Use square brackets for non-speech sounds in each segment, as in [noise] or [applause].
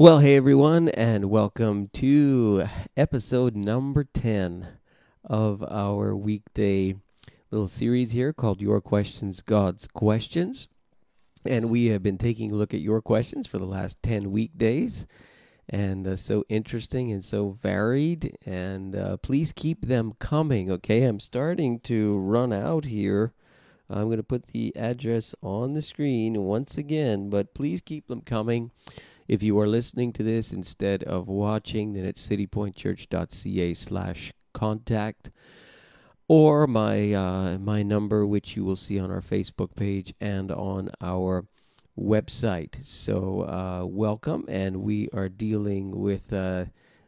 Well, hey everyone, and welcome to episode number 10 of our weekday little series here called Your Questions, God's Questions. And we have been taking a look at your questions for the last 10 weekdays. And uh, so interesting and so varied. And uh, please keep them coming, okay? I'm starting to run out here. I'm going to put the address on the screen once again, but please keep them coming. If you are listening to this instead of watching, then it's citypointchurch.ca slash contact or my uh, my number, which you will see on our Facebook page and on our website. So uh, welcome, and we are dealing with uh,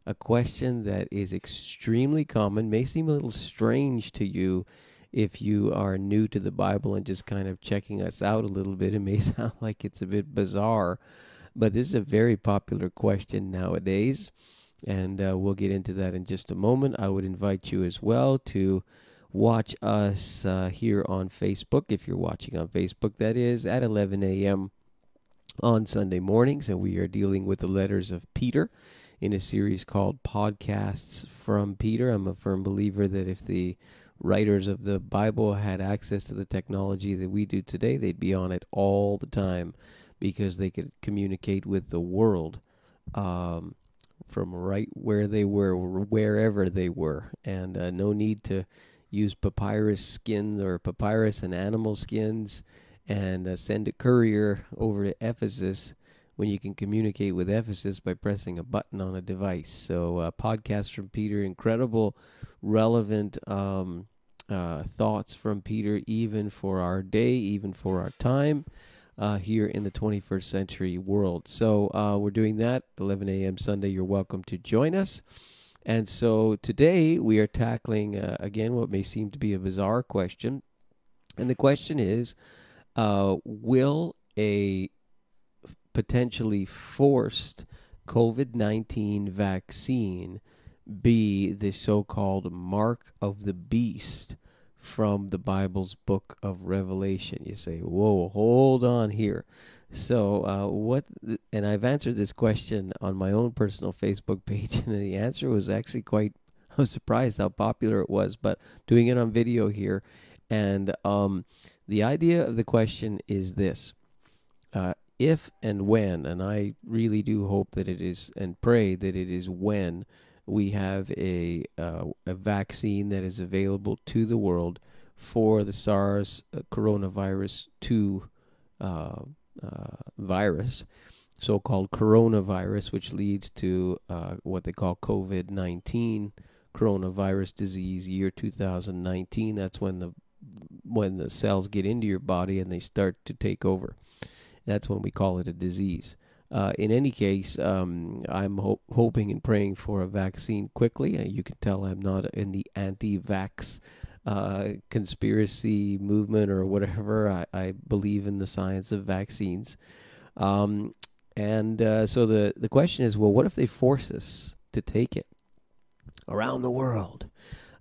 a question that is extremely common, may seem a little strange to you if you are new to the Bible and just kind of checking us out a little bit. It may [laughs] sound like it's a bit bizarre. But this is a very popular question nowadays, and uh, we'll get into that in just a moment. I would invite you as well to watch us uh, here on Facebook, if you're watching on Facebook, that is, at 11 a.m. on Sunday mornings, and we are dealing with the letters of Peter in a series called Podcasts from Peter. I'm a firm believer that if the writers of the Bible had access to the technology that we do today, they'd be on it all the time because they could communicate with the world um, from right where they were, wherever they were, and uh, no need to use papyrus skins or papyrus and animal skins and uh, send a courier over to Ephesus when you can communicate with Ephesus by pressing a button on a device. So, uh, podcast from Peter, incredible, relevant um, uh, thoughts from Peter, even for our day, even for our time uh, here in the 21st century world. So uh, we're doing that 11 a.m. Sunday. You're welcome to join us. And so today we are tackling uh, again what may seem to be a bizarre question, and the question is, uh, will a potentially forced COVID 19 vaccine be the so called mark of the beast from the Bible's book of Revelation. You say, whoa, hold on here. So, uh, what, and I've answered this question on my own personal Facebook [laughs] page, and the answer was actually quite, I was surprised how popular it was, but doing it on video here. And um, the idea of the question is this uh, if and when, and I really do hope that it is, and pray that it is when we have a uh, a vaccine that is available to the world for the SARS uh, coronavirus 2 uh, uh, virus, so called coronavirus, which leads to uh, what they call COVID 19 coronavirus disease year 2019. That's when the when the cells get into your body and they start to take over. That's when we call it a disease. Uh, in any case, um, I'm ho- hoping and praying for a vaccine quickly. Uh, you can tell I'm not in the anti-vax uh, conspiracy movement or whatever. I, I, believe in the science of vaccines. Um, and uh, so the, the question is, well, what if they force us to take it around the world?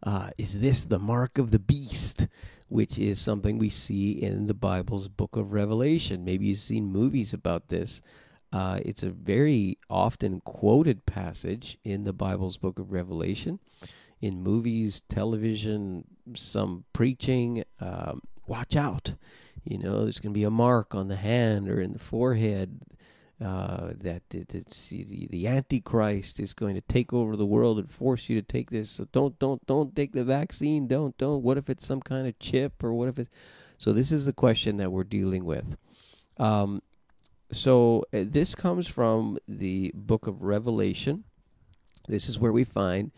Uh, is this the mark of the beast? Which is something we see in the Bible's book of Revelation. Maybe you've seen movies about this. Uh, it's a very often quoted passage in the Bible's book of Revelation, in movies, television, some preaching. Um, watch out. You know, there's going to be a mark on the hand or in the forehead uh, that the, the, the Antichrist is going to take over the world and force you to take this. So don't, don't, don't take the vaccine. Don't, don't. What if it's some kind of chip or what if it's. So this is the question that we're dealing with. Um, so uh, this comes from the book of Revelation. This is where we find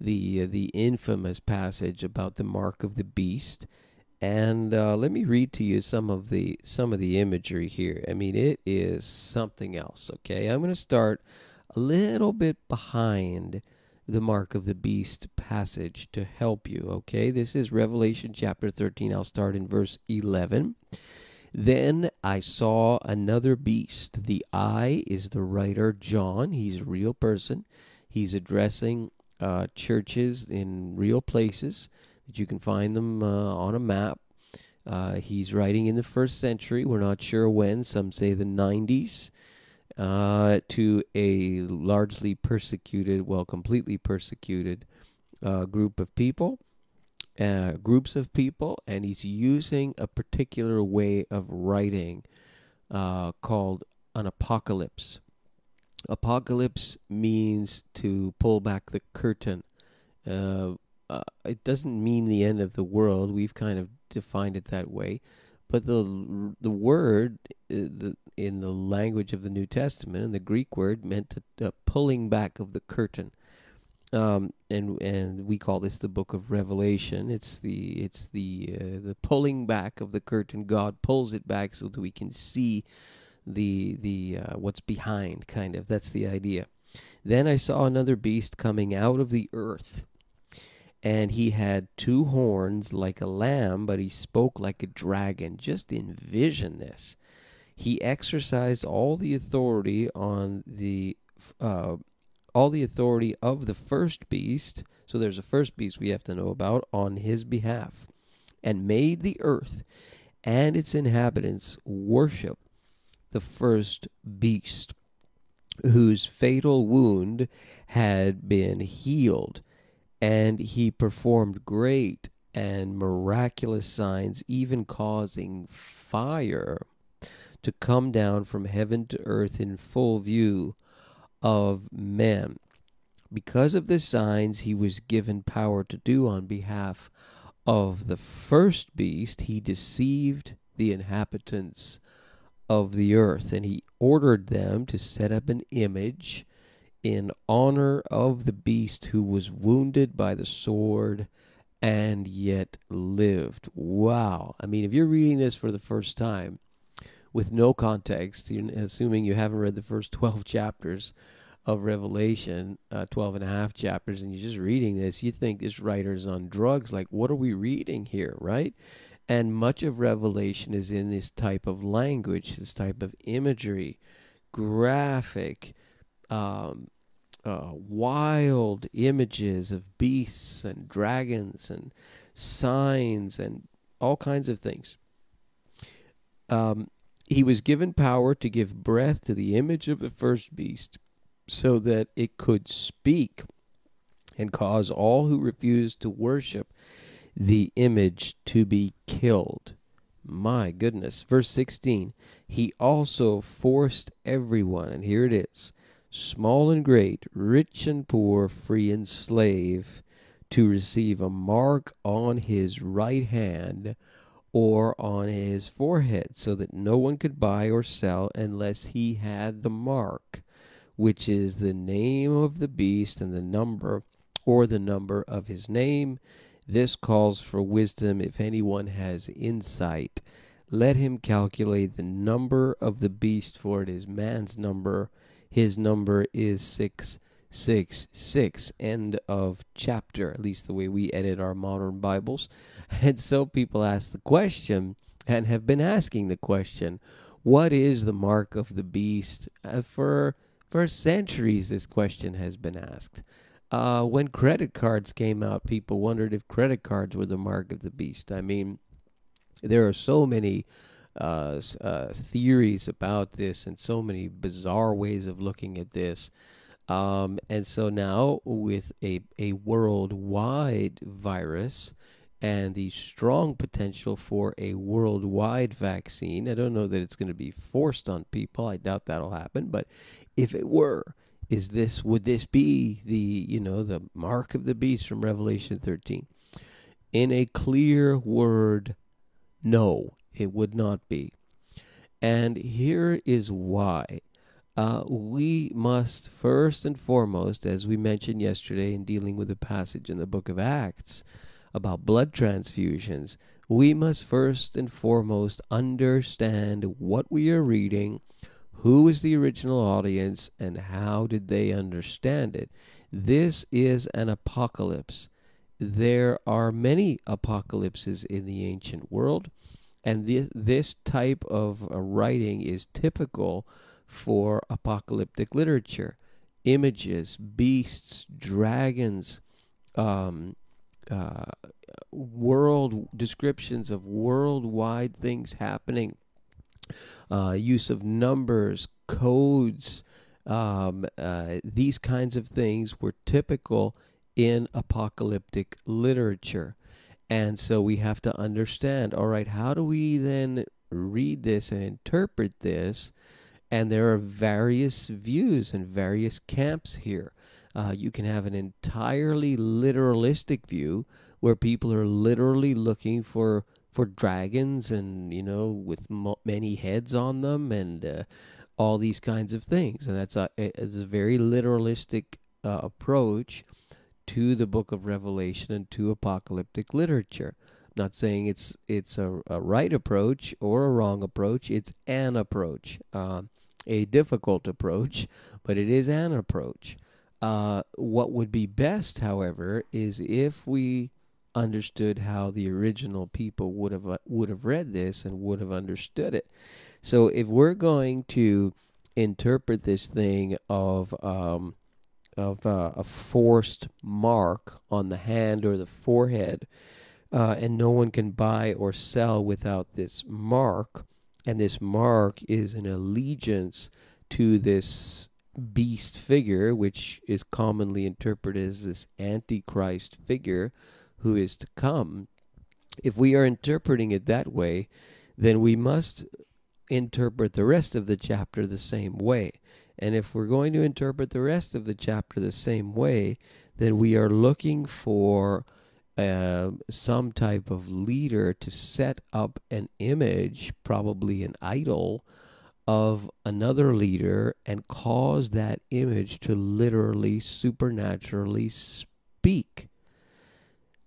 the uh, the infamous passage about the mark of the beast. And uh, let me read to you some of the some of the imagery here. I mean, it is something else. Okay, I'm going to start a little bit behind the mark of the beast passage to help you. Okay, this is Revelation chapter 13. I'll start in verse 11. Then I saw another beast. The I is the writer John. He's a real person. He's addressing uh, churches in real places that you can find them uh, on a map. Uh, he's writing in the first century. We're not sure when. Some say the 90s. uh, to a largely persecuted, well, completely persecuted uh, group of people, uh, groups of people, and he's using a particular way of writing uh, called an apocalypse. Apocalypse means to pull back the curtain. Uh, uh, it doesn't mean the end of the world. We've kind of defined it that way, but the the word uh, the, in the language of the New Testament and the Greek word meant a, a pulling back of the curtain. Um, and and we call this the book of Revelation. It's the it's the uh, the pulling back of the curtain. God pulls it back so that we can see the the uh, what's behind. Kind of that's the idea. Then I saw another beast coming out of the earth, and he had two horns like a lamb, but he spoke like a dragon. Just envision this. He exercised all the authority on the uh, all the authority of the first beast. So there's a first beast we have to know about on his behalf, and made the earth and its inhabitants worship the first beast, whose fatal wound had been healed, and he performed great and miraculous signs, even causing fire to come down from heaven to earth in full view of men. Because of the signs he was given power to do on behalf of the first beast, he deceived the inhabitants of the earth, and he ordered them to set up an image in honor of the beast who was wounded by the sword and yet lived. Wow. I mean, if you're reading this for the first time with no context, assuming you haven't read the first [laughs] 12 chapters of Revelation, uh, 12 and a half chapters, and you're just reading this, you think this writer's on drugs. Like, what are we reading here, right? And much of Revelation is in this type of language, this type of imagery, graphic, um, uh, wild images of beasts and dragons and signs and all kinds of things. Um, he was given power to give breath to the image of the first beast so that it could speak and cause all who refused to worship the image to be killed. My goodness. Verse 16 He also forced everyone, and here it is small and great, rich and poor, free and slave, to receive a mark on his right hand or on his forehead, so that no one could buy or sell unless he had the mark, which is the name of the beast and the number, or the number of his name. This calls for wisdom. If anyone has insight, let him calculate the number of the beast, for it is man's number. His number is 666. End of chapter, at least the way we edit our modern Bibles. [laughs] And so people ask the question, and have been asking the question, what is the mark of the beast? Uh, for, for centuries, this question has been asked. Uh, when credit cards came out, people wondered if credit cards were the mark of the beast. I mean, there are so many uh, uh, theories about this and so many bizarre ways of looking at this. Um, and so now, with a, a worldwide virus and the strong potential for a worldwide vaccine, I don't know that it's going to be forced on people. I doubt that'll happen. But if it were, is this would this be the you know the mark of the beast from revelation 13 in a clear word no it would not be and here is why uh, we must first and foremost as we mentioned yesterday in dealing with the passage in the book of acts about blood transfusions we must first and foremost understand what we are reading who is the original audience and how did they understand it? This is an apocalypse. There are many apocalypses in the ancient world, and this, this type of uh, writing is typical for apocalyptic literature. Images, beasts, dragons, um, uh, world descriptions of worldwide things happening uh, use of numbers, codes, um, uh, these kinds of things were typical in apocalyptic literature. And so we have to understand all right, how do we then read this and interpret this? And there are various views and various camps here. Uh, you can have an entirely literalistic view where people are literally looking for for dragons and you know with many heads on them and uh, all these kinds of things. And that's a, it's a very literalistic uh, approach to the book of revelation and to apocalyptic literature. I'm not saying it's it's a, a, right approach or a wrong approach. It's an approach. Uh, a difficult approach but it is an approach uh, what would be best however is if we understood how the original people would have uh, would have read this and would have understood it. So if we're going to interpret this thing of um, of uh, a forced mark on the hand or the forehead, uh, and no one can buy or sell without this mark, and this mark is an allegiance to this beast figure, which is commonly interpreted as this antichrist figure who is to come, if we are interpreting it that way, then we must interpret the rest of the chapter the same way. And if we're going to interpret the rest of the chapter the same way, then we are looking for uh, some type of leader to set up an image, probably an idol, of another leader and cause that image to literally, supernaturally speak.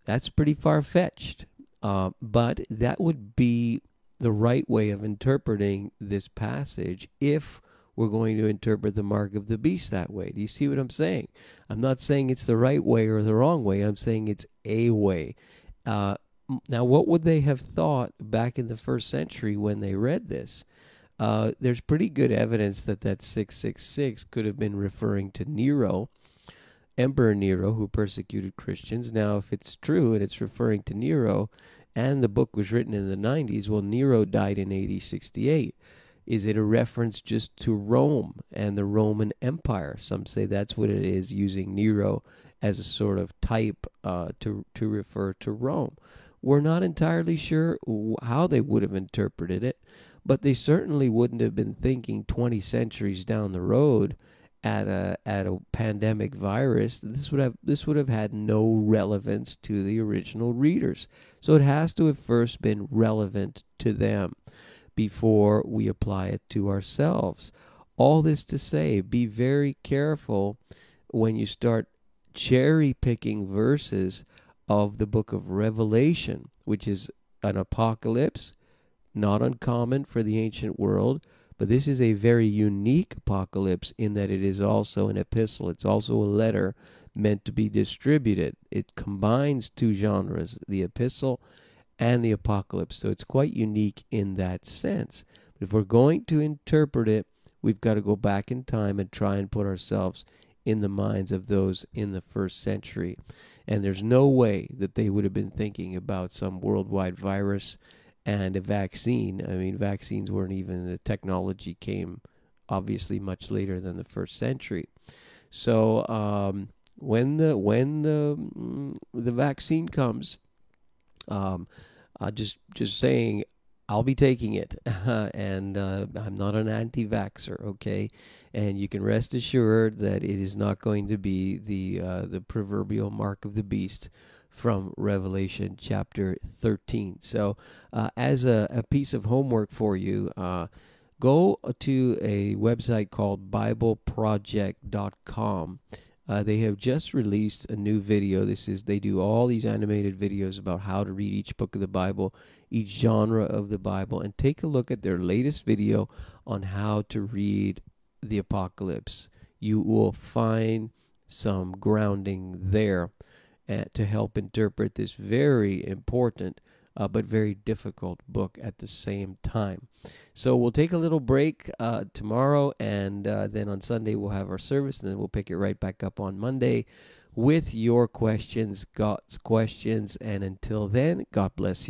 That's pretty far fetched. Uh, but that would be the right way of interpreting this passage if we're going to interpret the mark of the beast that way. Do you see what I'm saying? I'm not saying it's the right way or the wrong way. I'm saying it's a way. Uh, now, what would they have thought back in the first century when they read this? Uh, there's pretty good evidence that that 666 could have been referring to Nero Emperor Nero who persecuted Christians. Now, if it's true and it's referring to Nero, and the book was written in the 90s, well, Nero died in AD 68. Is it a reference just to Rome and the Roman Empire? Some say that's what it is, using Nero as a sort of type uh, to to refer to Rome. We're not entirely sure how they would have interpreted it, but they certainly wouldn't have been thinking 20 centuries down the road at a at a pandemic virus, this would have this would have had no relevance to the original readers. So it has to have first been relevant to them before we apply it to ourselves. All this to say, be very careful when you start cherry picking verses of the book of Revelation, which is an apocalypse, not uncommon for the ancient world but this is a very unique apocalypse in that it is also an epistle. It's also a letter meant to be distributed. It combines two genres, the epistle and the apocalypse. So it's quite unique in that sense. But if we're going to interpret it, we've got to go back in time and try and put ourselves in the minds of those in the first century. And there's no way that they would have been thinking about some worldwide virus and a vaccine. I mean, vaccines weren't even the technology came obviously much later than the first century. So um, when the when the mm, the vaccine comes, um, uh, just just saying, I'll be taking it, [laughs] and uh, I'm not an anti-vaxer, okay? And you can rest assured that it is not going to be the uh, the proverbial mark of the beast from Revelation chapter 13. So, uh, as a, a, piece of homework for you, uh, go to a website called BibleProject.com. Uh, they have just released a new video. This is they do all these animated videos about how to read each book of the Bible, each genre of the Bible, and take a look at their latest video on how to read the Apocalypse. You will find some grounding there uh, to help interpret this very important uh, but very difficult book at the same time. So we'll take a little break uh, tomorrow, and uh, then on Sunday we'll have our service, and then we'll pick it right back up on Monday with your questions, God's questions. And until then, God bless you.